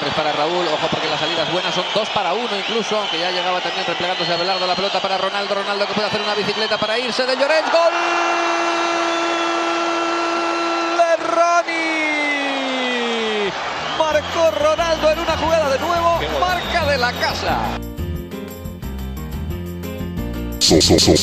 hombres para Raúl. Ojo porque las salidas buenas son dos para uno incluso, aunque ya llegaba también replegándose a Belardo la pelota para Ronaldo. Ronaldo que puede hacer una bicicleta para irse de Llorens. ¡Gol! De Ronnie. Marcó Ronaldo en una jugada de nuevo. Marca de la casa. So, so, so,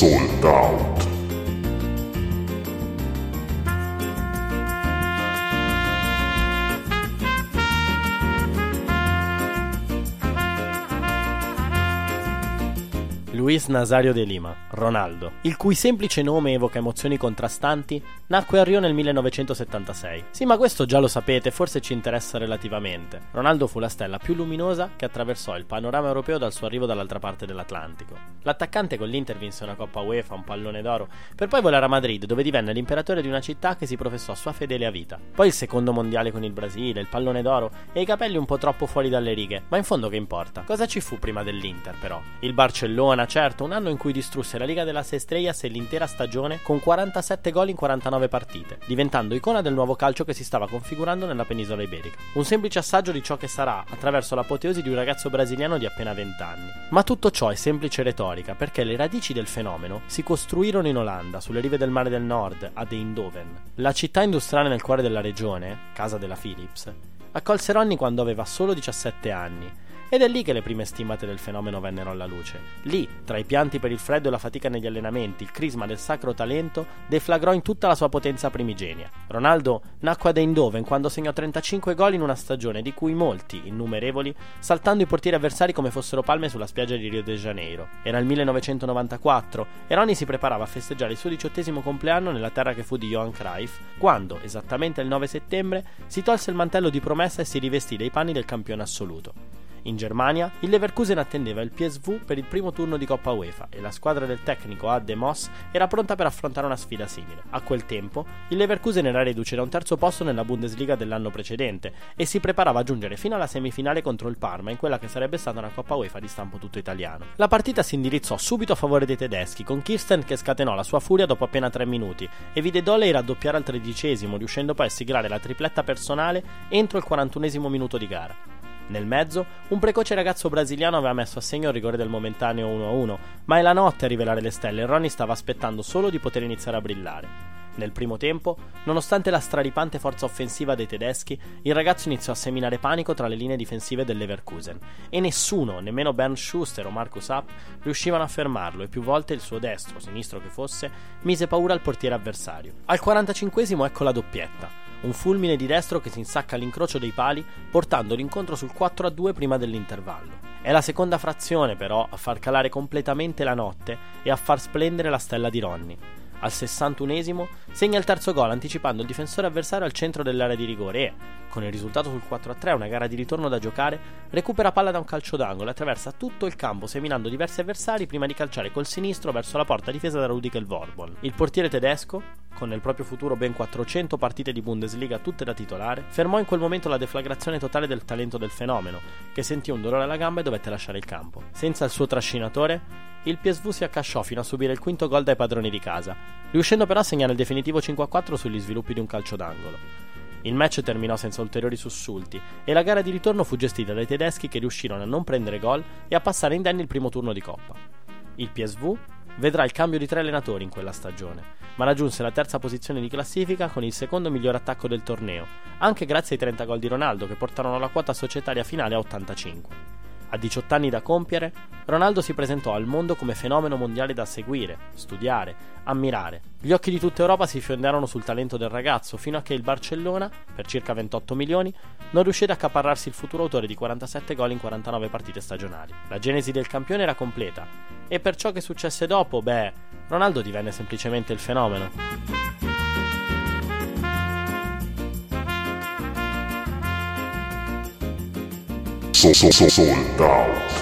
Luis Nazario de Lima, Ronaldo, il cui semplice nome evoca emozioni contrastanti, nacque a Rio nel 1976. Sì, ma questo già lo sapete, forse ci interessa relativamente. Ronaldo fu la stella più luminosa che attraversò il panorama europeo dal suo arrivo dall'altra parte dell'Atlantico. L'attaccante con l'Inter vinse una Coppa UEFA, un pallone d'oro, per poi volare a Madrid, dove divenne l'imperatore di una città che si professò sua fedele a vita. Poi il secondo mondiale con il Brasile, il pallone d'oro e i capelli un po' troppo fuori dalle righe, ma in fondo che importa? Cosa ci fu prima dell'Inter, però? Il Barcellona, certo, un anno in cui distrusse la Liga della Estrellas e l'intera stagione con 47 gol in 49 partite, diventando icona del nuovo calcio che si stava configurando nella penisola iberica. Un semplice assaggio di ciò che sarà attraverso l'apoteosi di un ragazzo brasiliano di appena 20 anni. Ma tutto ciò è semplice retorica perché le radici del fenomeno si costruirono in Olanda, sulle rive del mare del nord, ad Eindhoven. La città industriale nel cuore della regione, casa della Philips, accolse Ronnie quando aveva solo 17 anni ed è lì che le prime stimate del fenomeno vennero alla luce. Lì, tra i pianti per il freddo e la fatica negli allenamenti, il crisma del sacro talento deflagrò in tutta la sua potenza primigenia. Ronaldo nacque ad Eindhoven quando segnò 35 gol in una stagione di cui molti, innumerevoli, saltando i portieri avversari come fossero palme sulla spiaggia di Rio de Janeiro. Era il 1994 e Ronnie si preparava a festeggiare il suo diciottesimo compleanno nella terra che fu di Johan Cruyff, quando, esattamente il 9 settembre, si tolse il mantello di promessa e si rivestì dei panni del campione assoluto. In Germania, il Leverkusen attendeva il PSV per il primo turno di Coppa UEFA e la squadra del tecnico Adde Moss era pronta per affrontare una sfida simile. A quel tempo, il Leverkusen era reduce da un terzo posto nella Bundesliga dell'anno precedente e si preparava a giungere fino alla semifinale contro il Parma in quella che sarebbe stata una Coppa UEFA di stampo tutto italiano. La partita si indirizzò subito a favore dei tedeschi, con Kirsten che scatenò la sua furia dopo appena tre minuti e vide Dolle raddoppiare al tredicesimo, riuscendo poi a siglare la tripletta personale entro il 41 minuto di gara. Nel mezzo, un precoce ragazzo brasiliano aveva messo a segno il rigore del momentaneo 1-1, ma è la notte a rivelare le stelle e Ronnie stava aspettando solo di poter iniziare a brillare. Nel primo tempo, nonostante la straripante forza offensiva dei tedeschi, il ragazzo iniziò a seminare panico tra le linee difensive del Leverkusen e nessuno, nemmeno Bernd Schuster o Marcus App, riuscivano a fermarlo e più volte il suo destro sinistro che fosse mise paura al portiere avversario. Al 45 ecco la doppietta un fulmine di destro che si insacca all'incrocio dei pali, portando l'incontro sul 4-2 prima dell'intervallo. È la seconda frazione, però, a far calare completamente la notte e a far splendere la stella di Ronnie. Al 61esimo segna il terzo gol anticipando il difensore avversario al centro dell'area di rigore e, con il risultato sul 4-3, una gara di ritorno da giocare, recupera palla da un calcio d'angolo e attraversa tutto il campo seminando diversi avversari prima di calciare col sinistro verso la porta difesa da Rudiger Vorbon. Il portiere tedesco, con nel proprio futuro ben 400 partite di Bundesliga tutte da titolare, fermò in quel momento la deflagrazione totale del talento del fenomeno, che sentì un dolore alla gamba e dovette lasciare il campo. Senza il suo trascinatore, il PSV si accasciò fino a subire il quinto gol dai padroni di casa, riuscendo però a segnare il definitivo 5-4 sugli sviluppi di un calcio d'angolo. Il match terminò senza ulteriori sussulti e la gara di ritorno fu gestita dai tedeschi che riuscirono a non prendere gol e a passare indenni il primo turno di coppa. Il PSV vedrà il cambio di tre allenatori in quella stagione, ma raggiunse la terza posizione di classifica con il secondo miglior attacco del torneo, anche grazie ai 30 gol di Ronaldo che portarono la quota societaria finale a 85. A 18 anni da compiere, Ronaldo si presentò al mondo come fenomeno mondiale da seguire, studiare, ammirare. Gli occhi di tutta Europa si fiondarono sul talento del ragazzo fino a che il Barcellona, per circa 28 milioni, non riuscì ad accaparrarsi il futuro autore di 47 gol in 49 partite stagionali. La genesi del campione era completa e per ciò che successe dopo, beh, Ronaldo divenne semplicemente il fenomeno. so, so, so.